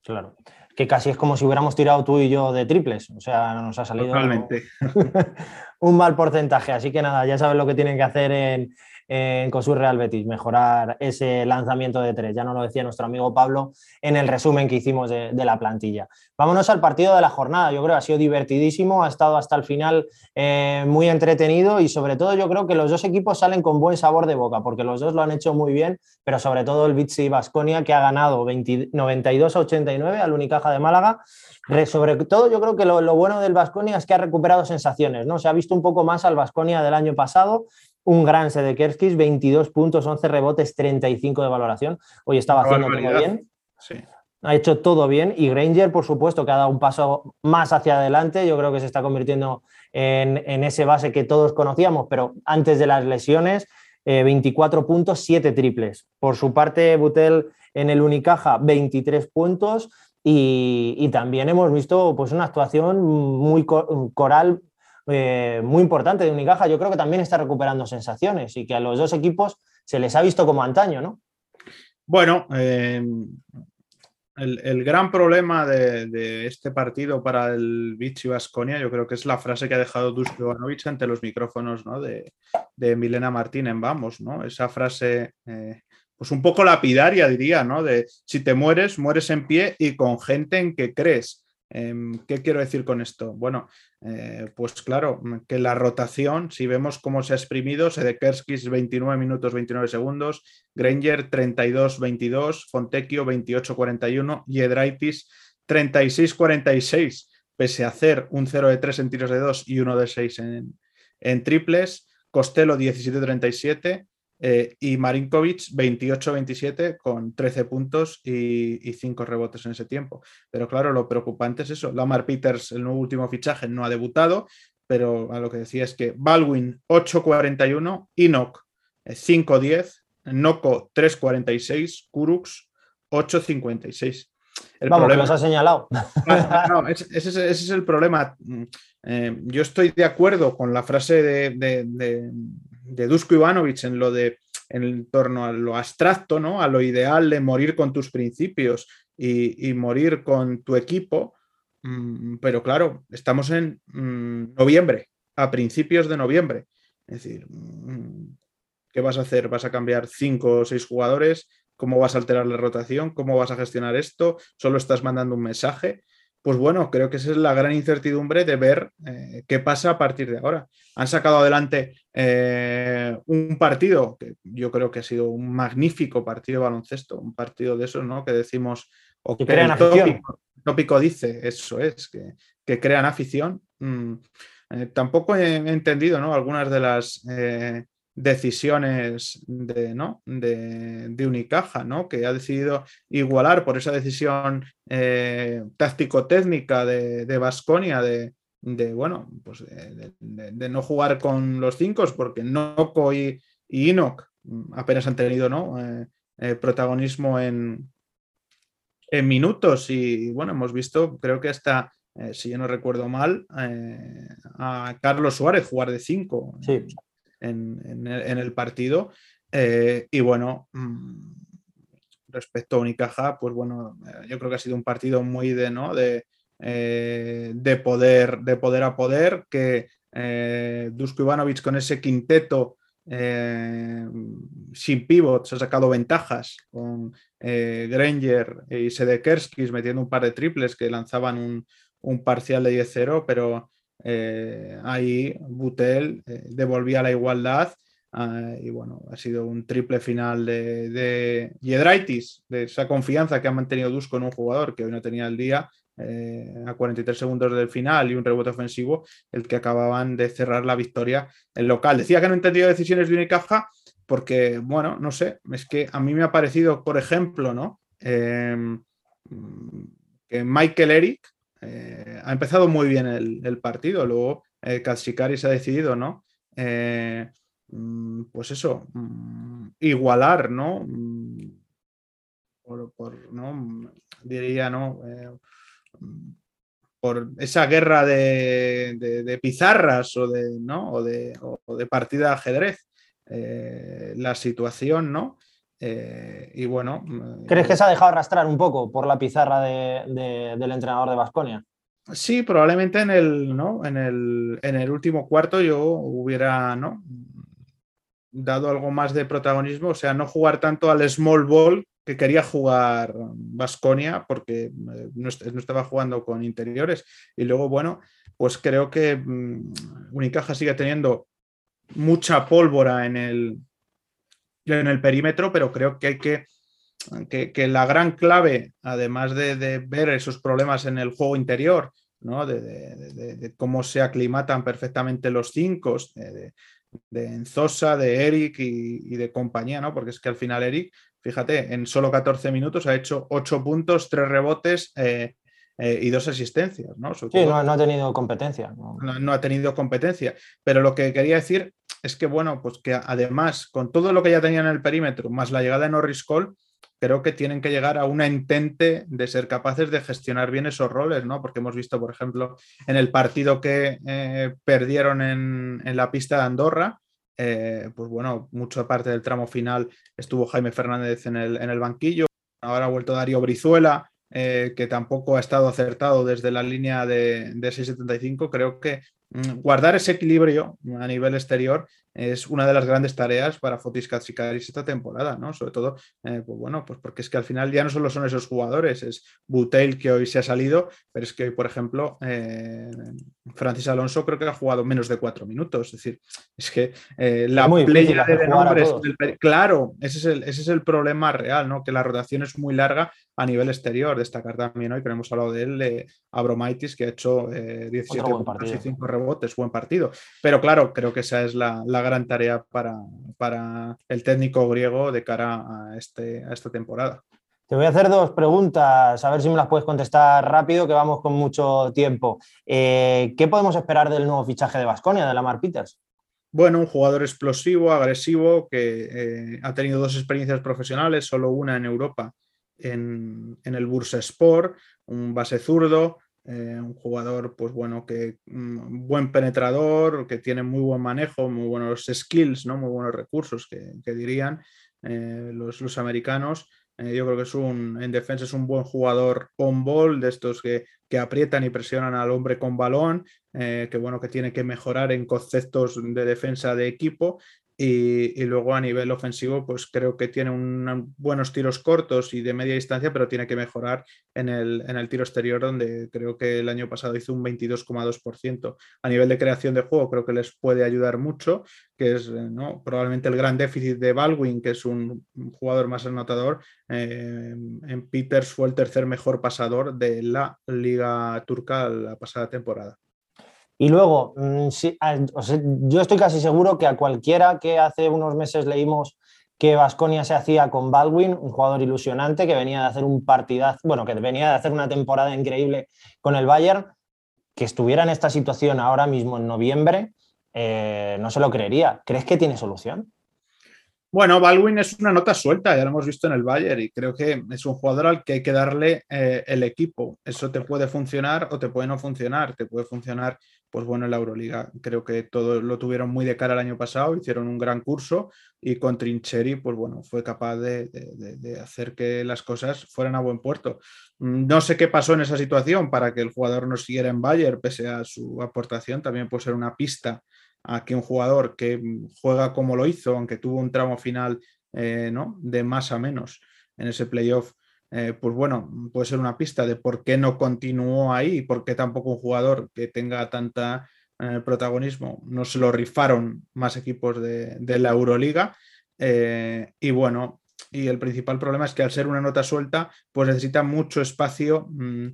Claro, que casi es como si hubiéramos tirado tú y yo de triples, o sea, nos ha salido un mal porcentaje, así que nada, ya sabes lo que tienen que hacer en, en COSUR Real Betis, mejorar ese lanzamiento de tres. Ya nos lo decía nuestro amigo Pablo en el resumen que hicimos de, la plantilla. Vámonos al partido de la jornada. Yo creo que ha sido divertidísimo, ha estado hasta el final eh, muy entretenido y sobre todo yo creo que los dos equipos salen con buen sabor de boca porque los dos lo han hecho muy bien, pero sobre todo el Vitsi Basconia que ha ganado 92 a 89 al Unicaja de Málaga. sobre todo yo creo que lo, lo bueno del Basconia es que ha recuperado sensaciones, ¿no? Se ha visto un poco más al Basconia del año pasado un gran Sedekerskis, 22 puntos, 11 rebotes, 35 de valoración. Hoy estaba haciendo todo bien. Ha hecho todo bien y Granger, por supuesto, que ha dado un paso más hacia adelante. Yo creo que se está convirtiendo en, ese base que todos conocíamos, pero antes de las lesiones, 24 eh, puntos, 7 triples. Por su parte, Butel en el Unicaja, 23 puntos. Y, también hemos visto pues, una actuación muy coral eh, muy importante de Unicaja. Yo creo que también está recuperando sensaciones y que a los dos equipos se les ha visto como antaño, ¿no? Bueno, eh, el, gran problema de, este partido para el Vichy Vasconia, yo creo que es la frase que ha dejado Dusko Ivanovic ante los micrófonos de, Milena Martín en Vamos, ¿no? Esa frase, eh, pues un poco lapidaria, diría, ¿no? De si te mueres, mueres en pie y con gente en que crees. Em, ¿Qué quiero decir con esto? Bueno, eh, pues claro, que la rotación, si vemos cómo se ha exprimido, Sedekerskis 29 minutos 29 segundos, Granger 32-22, Fontecchio 28-41 y Edraitis 36-46, pese a hacer un 0 de 3 en tiros de 2 y 1 de 6 en, en triples, Costello 17-37, eh, y Marinkovic 28-27 con 13 puntos y, 5 rebotes en ese tiempo. Pero claro, lo preocupante es eso. Lamar Peters, el nuevo último fichaje, no ha debutado, pero a lo que decía es que Baldwin 8-41, Enoch 5-10, Noco 3-46, Kurux 8-56. El Vamos, problema... que ha señalado. ese, es, el problema. Mm, eh, yo estoy de acuerdo con la frase de, de Dusko Ivanovic en lo de en torno a lo abstracto, ¿no? a lo ideal de morir con tus principios y, morir con tu equipo. Mm, pero claro, estamos en mm, noviembre, a principios de noviembre. Es decir, mm, ¿qué vas a hacer? ¿Vas a cambiar cinco o seis jugadores? ¿Cómo vas a alterar la rotación? ¿Cómo vas a gestionar esto? ¿Solo estás mandando un mensaje? Pues bueno, creo que esa es la gran incertidumbre de ver eh, qué pasa a partir de ahora. Han sacado adelante eh, un partido que yo creo que ha sido un magnífico partido de baloncesto, un partido de esos, ¿no? Que decimos, o que, crean afición. Tópico, dice, eso es, que, crean afición. Mm, eh, tampoco he, entendido, ¿no? Algunas de las decisiones de, ¿no? de, Unicaja, ¿no? que ha decidido igualar por esa decisión eh, táctico-técnica de Vasconia de, bueno, pues de, no jugar con los cinco, porque Noco y, y apenas han tenido ¿no? Eh, eh, protagonismo en, en minutos y bueno, hemos visto, creo que hasta, si yo no recuerdo mal, a Carlos Suárez jugar de cinco. Sí en, el, partido. Eh, y bueno, mm, respecto a Unicaja, pues bueno, eh, yo creo que ha sido un partido muy de, ¿no? de, eh, de, poder, de poder a poder, que Dusko Ivanovic con ese quinteto sin pivots ha sacado ventajas con Granger y Sedekerskis metiendo un par de triples que lanzaban un, un parcial de 10-0, pero eh, ahí Butel eh, devolvía la igualdad ah, y bueno, ha sido un triple final de, de Yedraitis, de esa confianza que ha mantenido Dusko en un jugador que hoy no tenía el día. Eh, a 43 segundos del final y un rebote ofensivo, el que acababan de cerrar la victoria en local. Decía que no entendía decisiones de Unicaja porque, bueno, no sé, es que a mí me ha parecido, por ejemplo, ¿no? Que Michael Eric, eh, ha empezado muy bien el, partido, luego eh, se ha decidido, ¿no? Eh, mm, pues eso, mm, igualar, ¿no? Mm, por, ¿no? Diría, ¿no? Eh, por esa guerra de, pizarras o de, ¿no? o de, de partida de ajedrez. la situación, ¿no? Eh, y bueno. Mm, ¿Crees que se ha dejado arrastrar un poco por la pizarra del entrenador de Basconia? Sí, probablemente en el, ¿no? en, el, en el último cuarto yo hubiera ¿no? dado algo más de protagonismo, o sea, no jugar tanto al small ball que quería jugar Basconia porque eh, no, estaba jugando con interiores. Y luego, bueno, pues creo que mm, Unicaja sigue teniendo mucha pólvora en el, en el perímetro, pero creo que hay que, que, la gran clave, además de, ver esos problemas en el juego interior, ¿no? de, cómo se aclimatan perfectamente los cinco, de, Enzosa, de Eric y, de compañía, ¿no? porque es que al final Eric, fíjate, en solo 14 minutos ha hecho 8 puntos, 3 rebotes. Eh, eh, y dos asistencias, ¿no? sí, no, ha tenido competencia. no, ha tenido competencia. Pero lo que quería decir es que, bueno, pues que además, con todo lo que ya tenían en el perímetro, más la llegada de Norris Cole, creo que tienen que llegar a una intente de ser capaces de gestionar bien esos roles, ¿no? Porque hemos visto, por ejemplo, en el partido que eh, perdieron en, la pista de Andorra, eh, pues bueno, mucha parte del tramo final estuvo Jaime Fernández en el, en el banquillo, ahora ha vuelto Darío Brizuela, eh, que tampoco ha estado acertado desde la línea de, de 6.75, creo que Mm, guardar ese equilibrio a nivel exterior es una de las grandes tareas para Fotis Katsikaris esta temporada, ¿no? Sobre todo, eh, pues bueno, pues porque es que al final ya no solo son esos jugadores, es Butel que hoy se ha salido, pero es que hoy, por ejemplo, eh, Francis Alonso creo que ha jugado menos de cuatro minutos, es decir, es que eh, la playa de nombres, claro, ese es, el, ese es el problema real, ¿no? Que la rotación es muy larga a nivel exterior. Destacar también hoy, que hemos hablado de él, Abromaitis, que ha hecho 17 puntos y 5 rebotes, buen partido. Pero claro, creo que esa es la, gran tarea para, para, el técnico griego de cara a, este, a esta temporada. Te voy a hacer dos preguntas, a ver si me las puedes contestar rápido, que vamos con mucho tiempo. Eh, ¿Qué podemos esperar del nuevo fichaje de Basconia, de Lamar Peters? Bueno, un jugador explosivo, agresivo, que eh, ha tenido dos experiencias profesionales, solo una en Europa en, en el Bursaspor, un base zurdo, eh, un jugador, pues bueno, que mm, buen penetrador, que tiene muy buen manejo, muy buenos skills, ¿no? Muy buenos recursos, que, dirían eh, los, americanos. Eh, yo creo que es un, en defensa es un buen jugador on ball, de estos que, que aprietan y presionan al hombre con balón, que bueno, que tiene que mejorar en conceptos de defensa de equipo y, luego a nivel ofensivo, pues creo que tiene buenos tiros cortos y de media distancia, pero tiene que mejorar en el, en el tiro exterior, donde creo que el año pasado hizo un 22,2%. A nivel de creación de juego, creo que les puede ayudar mucho, que es eh, ¿no? probablemente el gran déficit de Baldwin, que es un jugador más anotador. Eh, en Peters fue el tercer mejor pasador de la Liga Turca la pasada temporada. Y luego, mm, yo estoy casi seguro que a cualquiera que hace unos meses leímos que Vasconia se hacía con Baldwin, un jugador ilusionante que venía de hacer un partidazo, bueno, que venía de hacer una temporada increíble con el Bayern, que estuviera en esta situación ahora mismo en noviembre, eh, no se lo creería. ¿Crees que tiene solución? Bueno, Baldwin es una nota suelta, ya lo hemos visto en el Bayern y creo que es un jugador al que hay que darle eh, el equipo. Eso te puede funcionar o te puede no funcionar. Te puede funcionar, pues bueno, en la Euroliga. Creo que todo lo tuvieron muy de cara el año pasado, hicieron un gran curso y con Trincheri, pues bueno, fue capaz de, hacer que las cosas fueran a buen puerto. Mm, no sé qué pasó en esa situación para que el jugador no siguiera en Bayern, pese a su aportación. También puede ser una pista a que un jugador que juega como lo hizo, aunque tuvo un tramo final eh, ¿no? de más a menos en ese playoff, eh, pues bueno, puede ser una pista de por qué no continuó ahí, por qué tampoco un jugador que tenga tanta eh, protagonismo no se lo rifaron más equipos de, la Euroliga. y bueno, y el principal problema es que al ser una nota suelta, pues necesita mucho espacio mm,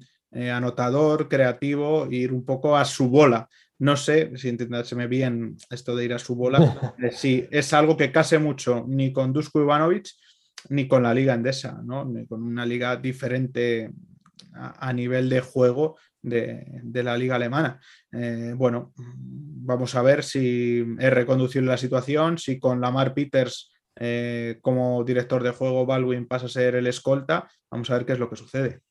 anotador, creativo, ir un poco a su bola. No sé si entendárseme bien esto de ir a su bola, eh, si es algo que case mucho ni con Dusko Ivanovic ni con la liga endesa, ¿no? Ni con una liga diferente a, nivel de juego de, la liga alemana. Eh, bueno, vamos a ver si es reconducible la situación, si con Lamar Peters eh, como director de juego Baldwin pasa a ser el escolta, vamos a ver qué es lo que sucede.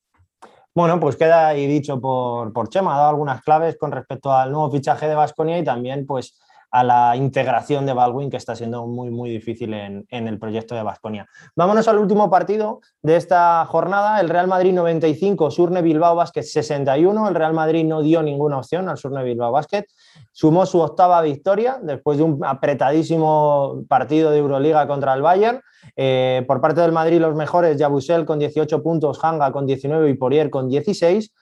Bueno, pues queda ahí dicho por, por Chema, ha dado algunas claves con respecto al nuevo fichaje de Vasconia y también pues a la integración de Baldwin, que está siendo muy, muy difícil en, el proyecto de Vasconia. Vámonos al último partido de esta jornada, el Real Madrid 95, Surne Bilbao Basket 61. El Real Madrid no dio ninguna opción al Surne Bilbao Basket. Sumó su octava victoria después de un apretadísimo partido de Euroliga contra el Bayern. Eh, por parte del Madrid, los mejores, Yabusel con 18 puntos, Hanga con 19 y Porier con 16.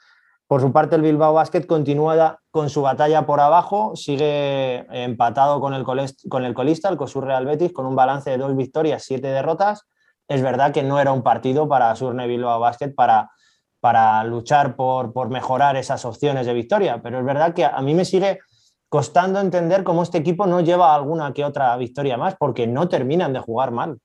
Por su parte, el Bilbao Basket continúa con su batalla por abajo, sigue empatado con el, con colista, el COSUR Real Betis, con un balance de dos victorias, siete derrotas. Es verdad que no era un partido para Surne Bilbao Basket para, para luchar por, por mejorar esas opciones de victoria, pero es verdad que a mí me sigue costando entender cómo este equipo no lleva alguna que otra victoria más, porque no terminan de jugar mal.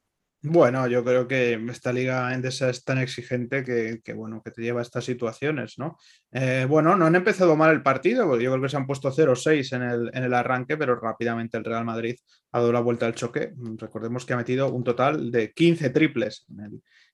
Bueno, yo creo que esta liga endesa es tan exigente que, bueno, que te lleva a estas situaciones, ¿no? Eh, bueno, no han empezado mal el partido, porque yo creo que se han puesto 0-6 en el, en el, arranque, pero rápidamente el Real Madrid ha dado la vuelta al choque. Recordemos que ha metido un total de 15 triples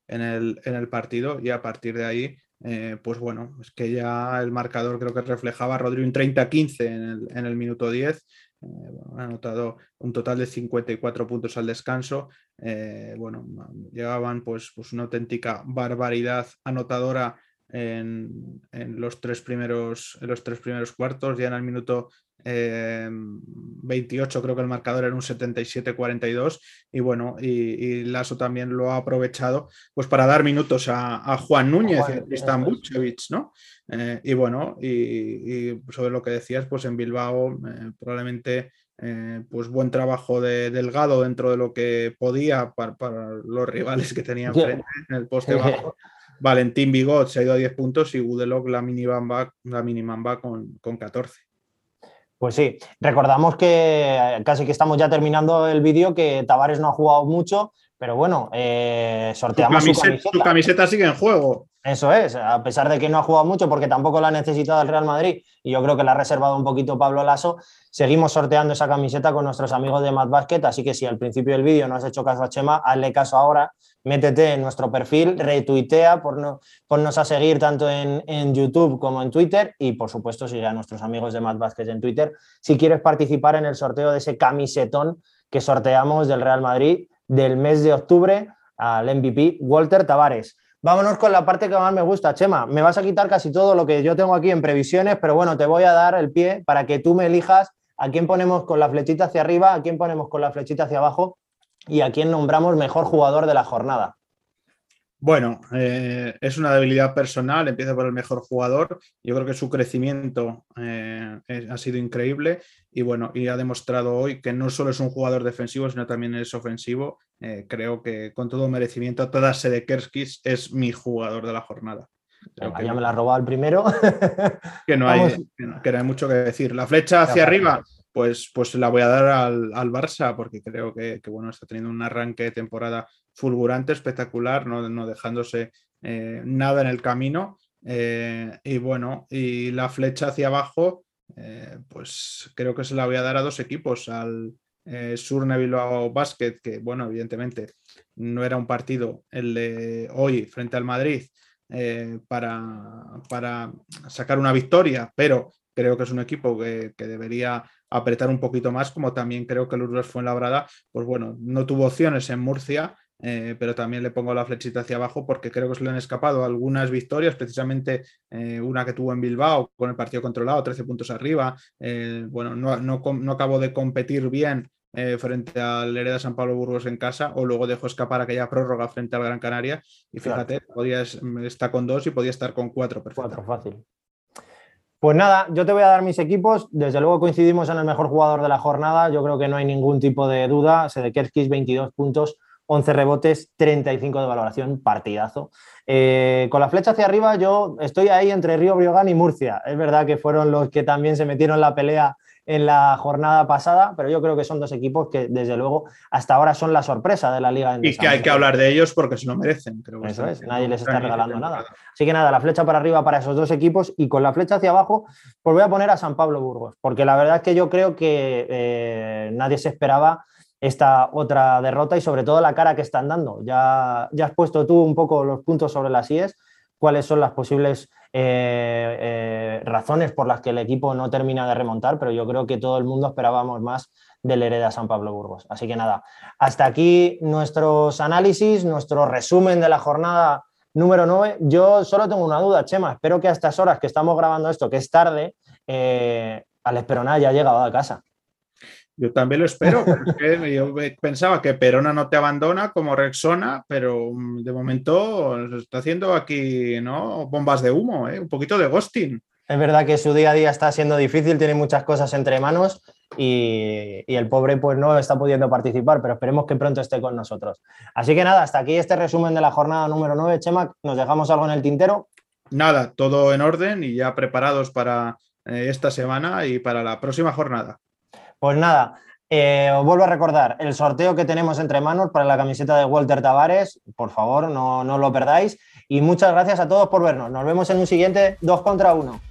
en el, en el, partido y a partir de ahí, eh, pues bueno, es que ya el marcador creo que reflejaba a Rodrigo un 30-15 en el, en el minuto 10 eh, ha anotado un total de 54 puntos al descanso. Eh, bueno, llegaban pues, pues, una auténtica barbaridad anotadora en, los tres primeros, en los tres primeros cuartos. Ya en el minuto 28 eh, creo que el marcador era un 77-42 y bueno, y, Lasso también lo ha aprovechado pues para dar minutos a, Juan Núñez y a Tristan ¿no? Eh, y bueno, y, sobre lo que decías, pues en Bilbao eh, probablemente pues buen trabajo de Delgado dentro de lo que podía para, los rivales que tenían frente en el poste bajo. Valentín Bigot se ha ido a 10 puntos y Gudelok la mini la minimamba con, con 14. Pues sí, recordamos que eh, casi que estamos ya terminando el vídeo, que Tavares no ha jugado mucho, pero bueno, eh, sorteamos su camiseta, su camiseta. sigue en juego. Eso es, a pesar de que no ha jugado mucho porque tampoco la ha necesitado el Real Madrid y yo creo que la ha reservado un poquito Pablo Lasso, seguimos sorteando esa camiseta con nuestros amigos de Mad Basket, así que si al principio del vídeo no has hecho caso a Chema, hazle caso ahora métete en nuestro perfil, retuitea, ponnos a seguir tanto en, YouTube como en Twitter y por supuesto sigue a nuestros amigos de Mad Vázquez en Twitter si quieres participar en el sorteo de ese camisetón que sorteamos del Real Madrid del mes de octubre al MVP Walter Tavares. Vámonos con la parte que más me gusta, Chema. Me vas a quitar casi todo lo que yo tengo aquí en previsiones, pero bueno, te voy a dar el pie para que tú me elijas a quién ponemos con la flechita hacia arriba, a quién ponemos con la flechita hacia abajo y a quién nombramos mejor jugador de la jornada. Bueno, eh, es una debilidad personal, empieza por el mejor jugador. Yo creo que su crecimiento eh, ha sido increíble y bueno, y ha demostrado hoy que no solo es un jugador defensivo, sino también es ofensivo. Eh, creo que con todo merecimiento, toda Sedekerskis es mi jugador de la jornada. ya me la ha robado el primero. que, no hay, que no hay mucho que decir. La flecha hacia arriba, pues, pues la voy a dar al, Barça porque creo que, bueno, está teniendo un arranque de temporada fulgurante, espectacular, no, dejándose eh, nada en el camino. Eh, y bueno, y la flecha hacia abajo, eh, pues creo que se la voy a dar a dos equipos, al Surne Bilbao Basket, que bueno, evidentemente no era un partido el de hoy frente al Madrid para, para sacar una victoria, pero creo que es un equipo que, debería apretar un poquito más, como también creo que el Urbes Fuenlabrada, pues bueno, no tuvo opciones en Murcia, eh, pero también le pongo la flechita hacia abajo porque creo que se le han escapado algunas victorias, precisamente eh, una que tuvo en Bilbao con el partido controlado, 13 puntos arriba. Eh, bueno, no, no, acabó de competir bien frente al Hereda San Pablo Burgos en casa, o luego dejó escapar aquella prórroga frente al Gran Canaria. Y fíjate, podía estar con dos y podía estar con cuatro. Cuatro, fácil. Pues nada, yo te voy a dar mis equipos. Desde luego coincidimos en el mejor jugador de la jornada. Yo creo que no hay ningún tipo de duda. Sedekerskis, 22 puntos, 11 rebotes, 35 de valoración, partidazo. Eh, con la flecha hacia arriba, yo estoy ahí entre Río Briogán y Murcia. Es verdad que fueron los que también se metieron la pelea en la jornada pasada, pero yo creo que son dos equipos que, desde luego, hasta ahora son la sorpresa de la Liga. Y que hay que hablar de ellos porque se lo merecen. Creo Eso es, nadie les está regalando nada. Así que nada, la flecha para arriba para esos dos equipos y con la flecha hacia abajo, pues voy a poner a San Pablo Burgos, porque la verdad es que yo creo que eh, nadie se esperaba esta otra derrota y sobre todo la cara que están dando. Ya, ya has puesto tú un poco los puntos sobre las IES, cuáles son las posibles eh, eh, razones por las que el equipo no termina de remontar, pero yo creo que todo el mundo esperábamos más del Hereda San Pablo Burgos. Así que nada, hasta aquí nuestros análisis, nuestro resumen de la jornada número 9. Yo solo tengo una duda, Chema, espero que a estas horas que estamos grabando esto, que es tarde, eh, Alex Perona ya ha llegado a casa. Yo también lo espero, porque yo pensaba que Perona no te abandona como Rexona, pero mm, de momento está haciendo aquí ¿no? bombas de humo, ¿eh? un poquito de ghosting. Es verdad que su día a día está siendo difícil, tiene muchas cosas entre manos y, y, el pobre pues no está pudiendo participar, pero esperemos que pronto esté con nosotros. Así que nada, hasta aquí este resumen de la jornada número 9. Chema, ¿nos dejamos algo en el tintero? Nada, todo en orden y ya preparados para eh, esta semana y para la próxima jornada. Pues nada, eh, os vuelvo a recordar el sorteo que tenemos entre manos para la camiseta de Walter Tavares. Por favor, no, no lo perdáis. Y muchas gracias a todos por vernos. Nos vemos en un siguiente 2 contra 1.